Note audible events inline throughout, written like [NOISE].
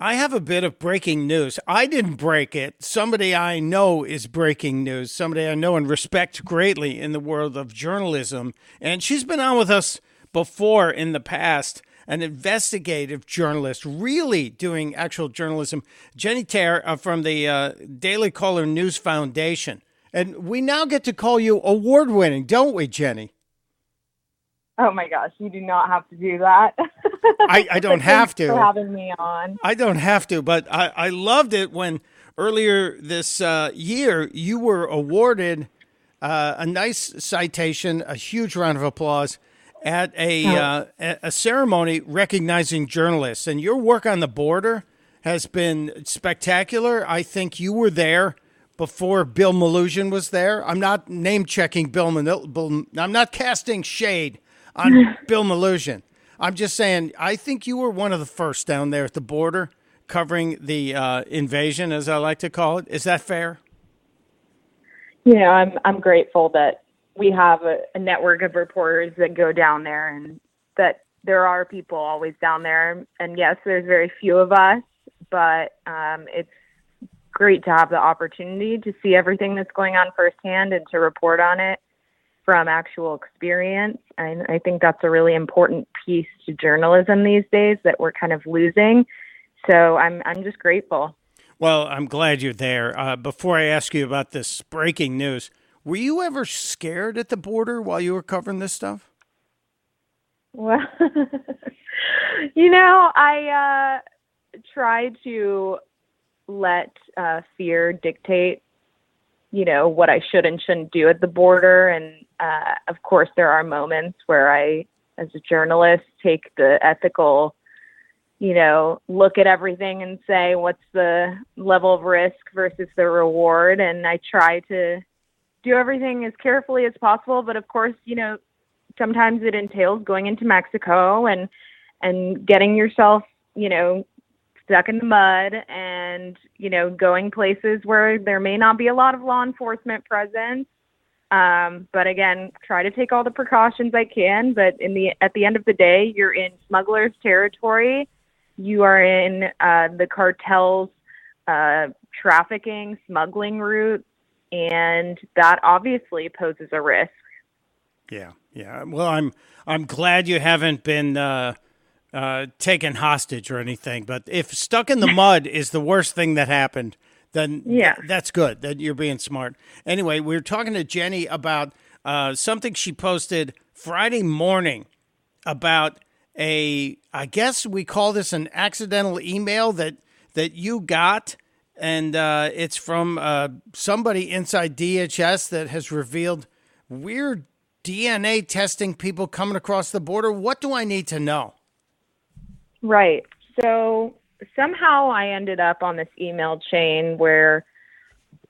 I have a bit of breaking news. I didn't break it. Somebody I know is breaking news. Somebody I know and respect greatly in the world of journalism. And she's been on with us before in the past, an investigative journalist, really doing actual journalism. Jenny Taer uh, from the uh, Daily Caller News Foundation. And we now get to call you award winning, don't we, Jenny? Oh my gosh, you do not have to do that. [LAUGHS] I, I [LAUGHS] don't have to. For having me on. I don't have to, but I, I loved it when earlier this uh, year you were awarded uh, a nice citation, a huge round of applause at a, oh. uh, a ceremony recognizing journalists. And your work on the border has been spectacular. I think you were there before Bill Melugin was there. I'm not name checking Bill, Bill I'm not casting shade on [LAUGHS] Bill Melugin. I'm just saying, I think you were one of the first down there at the border covering the uh, invasion, as I like to call it. Is that fair? You know, I'm I'm grateful that we have a, a network of reporters that go down there, and that there are people always down there. And yes, there's very few of us, but um, it's great to have the opportunity to see everything that's going on firsthand and to report on it from actual experience. And I think that's a really important piece to journalism these days that we're kind of losing. So I'm I'm just grateful. Well, I'm glad you're there. Uh, before I ask you about this breaking news, were you ever scared at the border while you were covering this stuff? Well, [LAUGHS] you know, I uh, try to let uh, fear dictate you know what I should and shouldn't do at the border. And uh, of course, there are moments where I, as a journalist, take the ethical, you know, look at everything and say what's the level of risk versus the reward. And I try to do everything as carefully as possible. But of course, you know, sometimes it entails going into Mexico and and getting yourself, you know, stuck in the mud and you know going places where there may not be a lot of law enforcement presence um, but again try to take all the precautions i can but in the at the end of the day you're in smugglers territory. You are in uh, the cartels uh, trafficking smuggling routes and that obviously poses a risk. Yeah yeah. Well i'm i'm glad you haven't been uh uh, taken hostage or anything. But if stuck in the [LAUGHS] mud is the worst thing that happened, then yeah, th- that's good. That you're being smart. Anyway, we were talking to Jenny about uh, something she posted Friday morning about a. I guess we call this an accidental email that that you got. And uh, it's from uh, somebody inside DHS that has revealed weird DNA testing people coming across the border. What do I need to know? Right. So somehow I ended up on this email chain where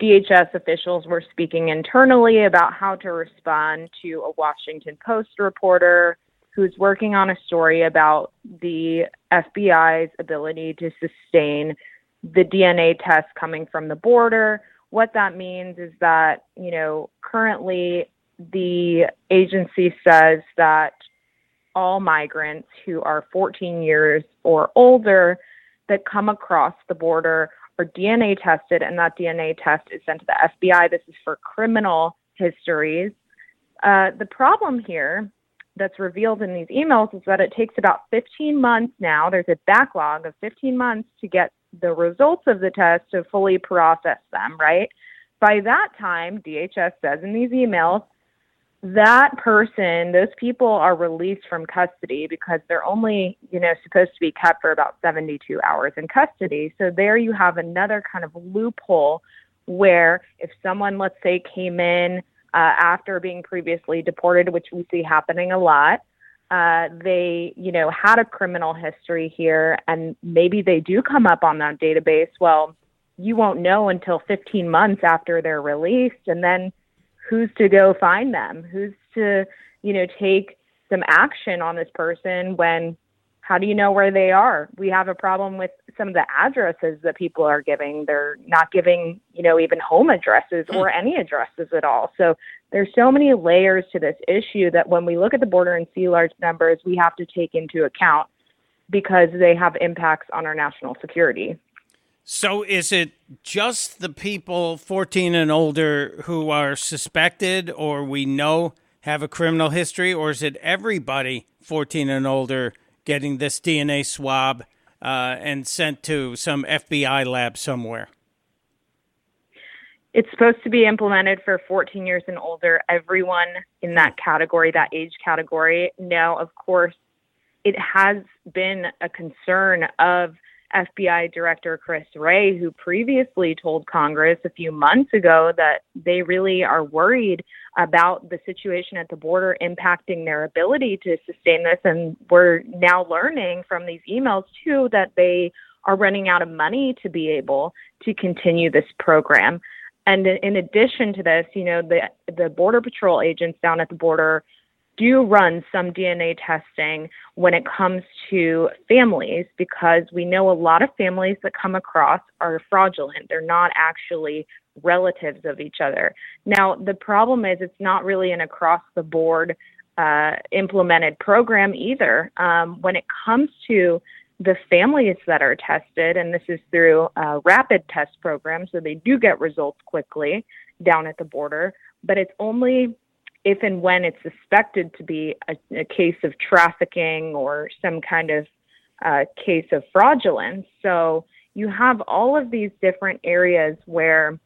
DHS officials were speaking internally about how to respond to a Washington Post reporter who's working on a story about the FBI's ability to sustain the DNA test coming from the border. What that means is that, you know, currently the agency says that all migrants who are 14 years or older that come across the border are DNA tested, and that DNA test is sent to the FBI. This is for criminal histories. Uh, the problem here that's revealed in these emails is that it takes about 15 months now. There's a backlog of 15 months to get the results of the test to fully process them, right? By that time, DHS says in these emails, that person, those people are released from custody because they're only, you know, supposed to be kept for about 72 hours in custody. So there you have another kind of loophole where if someone, let's say, came in uh, after being previously deported, which we see happening a lot, uh, they, you know, had a criminal history here and maybe they do come up on that database. Well, you won't know until 15 months after they're released. And then who's to go find them? Who's to, you know, take some action on this person when how do you know where they are? We have a problem with some of the addresses that people are giving. They're not giving, you know, even home addresses or hmm. any addresses at all. So there's so many layers to this issue that when we look at the border and see large numbers, we have to take into account because they have impacts on our national security. So, is it just the people 14 and older who are suspected or we know have a criminal history, or is it everybody 14 and older getting this DNA swab uh, and sent to some FBI lab somewhere? It's supposed to be implemented for 14 years and older, everyone in that category, that age category. Now, of course, it has been a concern of FBI Director Chris Wray, who previously told Congress a few months ago that they really are worried about the situation at the border impacting their ability to sustain this. And we're now learning from these emails, too, that they are running out of money to be able to continue this program. And in addition to this, you know, the, the Border Patrol agents down at the border do run some DNA testing when it comes to families because we know a lot of families that come across are fraudulent. They're not actually relatives of each other. Now, the problem is it's not really an across the board uh, implemented program either. Um, when it comes to the families that are tested, and this is through a rapid test program, so they do get results quickly down at the border, but it's only if and when it's suspected to be a, a case of trafficking or some kind of uh, case of fraudulence. So you have all of these different areas where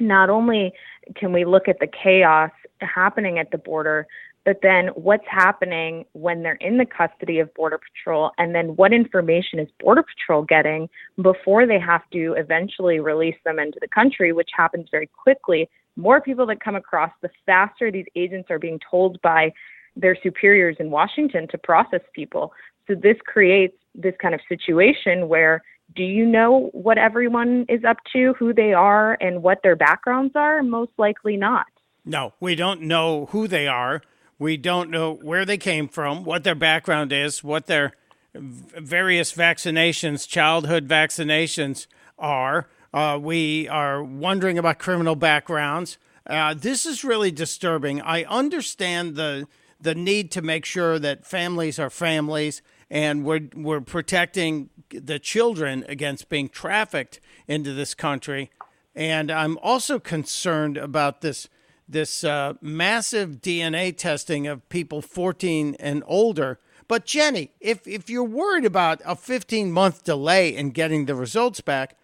not only can we look at the chaos happening at the border, but then what's happening when they're in the custody of Border Patrol, and then what information is Border Patrol getting before they have to eventually release them into the country, which happens very quickly more people that come across, the faster these agents are being told by their superiors in Washington to process people. So this creates this kind of situation where do you know what everyone is up to, who they are, and what their backgrounds are? Most likely not. No, we don't know who they are. We don't know where they came from, what their background is, what their various vaccinations, childhood vaccinations are. Uh, we are wondering about criminal backgrounds. Uh, this is really disturbing. I understand the the need to make sure that families are families and we're we're protecting the children against being trafficked into this country. And I'm also concerned about this this uh, massive DNA testing of people 14 and older. But Jenny, if if you're worried about a 15 month delay in getting the results back,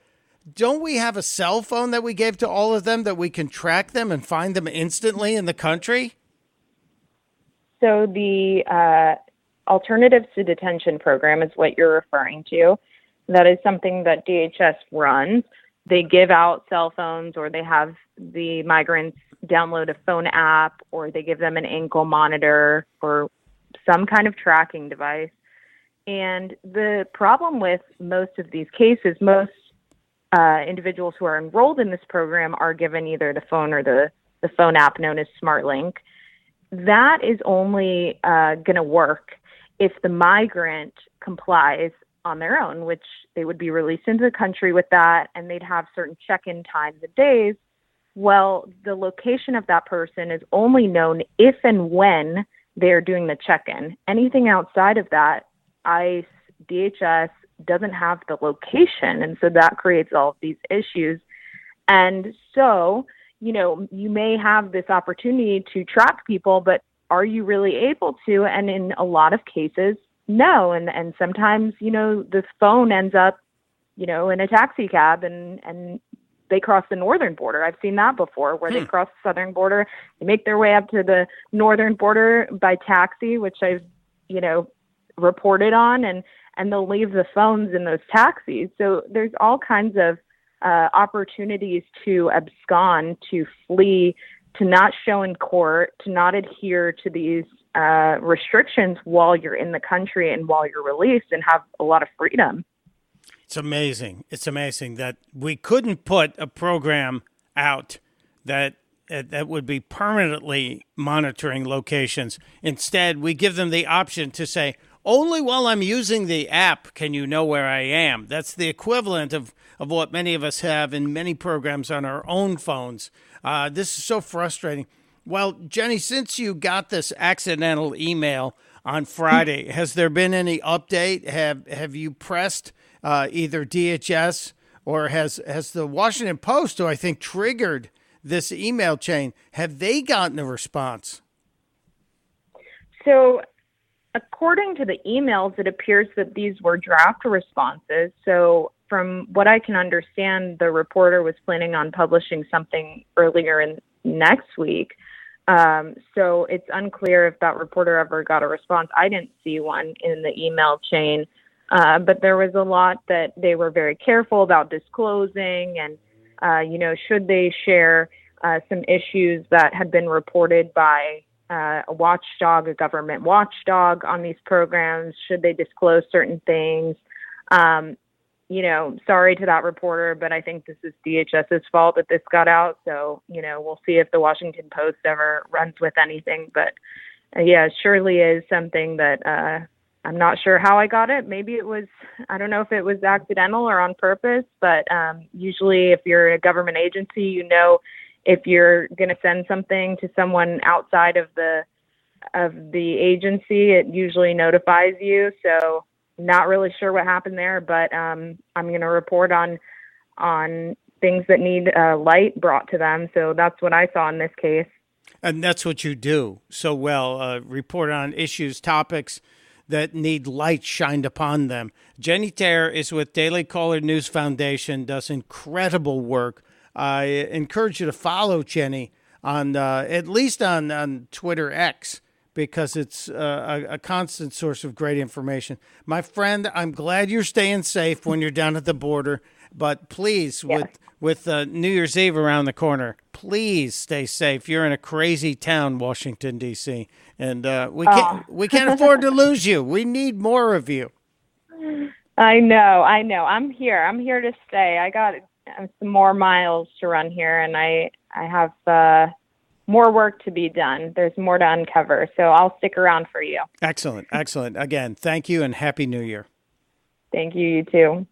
don't we have a cell phone that we gave to all of them that we can track them and find them instantly in the country? So the uh, Alternatives to Detention program is what you're referring to. That is something that DHS runs. They give out cell phones or they have the migrants download a phone app or they give them an ankle monitor or some kind of tracking device. And the problem with most of these cases, most uh, individuals who are enrolled in this program are given either the phone or the, the phone app known as SmartLink. That is only uh, going to work if the migrant complies on their own, which they would be released into the country with that, and they'd have certain check in times and days. Well, the location of that person is only known if and when they're doing the check in. Anything outside of that, ICE, DHS, doesn't have the location. And so that creates all of these issues. And so, you know, you may have this opportunity to track people, but are you really able to? And in a lot of cases, no. And and sometimes, you know, the phone ends up, you know, in a taxi cab and and they cross the northern border. I've seen that before where hmm. they cross the southern border, they make their way up to the northern border by taxi, which I've, you know, reported on and and they'll leave the phones in those taxis. So there's all kinds of uh, opportunities to abscond, to flee, to not show in court, to not adhere to these uh, restrictions while you're in the country and while you're released and have a lot of freedom. It's amazing. It's amazing that we couldn't put a program out that that would be permanently monitoring locations. Instead, we give them the option to say, only while I'm using the app can you know where I am. That's the equivalent of, of what many of us have in many programs on our own phones. Uh, this is so frustrating. Well, Jenny, since you got this accidental email, on Friday. Has there been any update? Have Have you pressed uh, either DHS or has has the Washington Post, who I think triggered this email chain, have they gotten a response? So, according to the emails, it appears that these were draft responses. So, from what I can understand, the reporter was planning on publishing something earlier in next week. Um, so it's unclear if that reporter ever got a response. I didn't see one in the email chain, uh, but there was a lot that they were very careful about disclosing, and uh, you know, should they share uh, some issues that had been reported by uh, a watchdog, a government watchdog on these programs? Should they disclose certain things? Um, you know, sorry to that reporter, but I think this is DHS's fault that this got out. So, you know, we'll see if the Washington Post ever runs with anything. But uh, yeah, surely is something that uh, I'm not sure how I got it. Maybe it was, I don't know if it was accidental or on purpose, but um, usually if you're a government agency, you know, if you're going to send something to someone outside of the of the agency, it usually notifies you. So not really sure what happened there, but um, I'm going to report on on things that need uh, light brought to them. So that's what I saw in this case. And that's what you do so well. Uh, report on issues, topics that need light shined upon them. Jenny Taer is with Daily Caller News Foundation, does incredible work. I encourage you to follow Jenny on uh, at least on, on Twitter X because it's uh, a, a, constant source of great information. My friend, I'm glad you're staying safe when you're down at the border, but please, with with uh, New Year's Eve around the corner, please stay safe. You're in a crazy town, Washington D.C., and uh, we can't oh. we can't afford to lose you. We need more of you. I know, I know. I'm here. I'm here to stay. I got some more miles to run here, and I I have uh, more work to be done. There's more to uncover. So I'll stick around for you. Excellent. Excellent. Again, thank you and Happy New Year. Thank you. You too.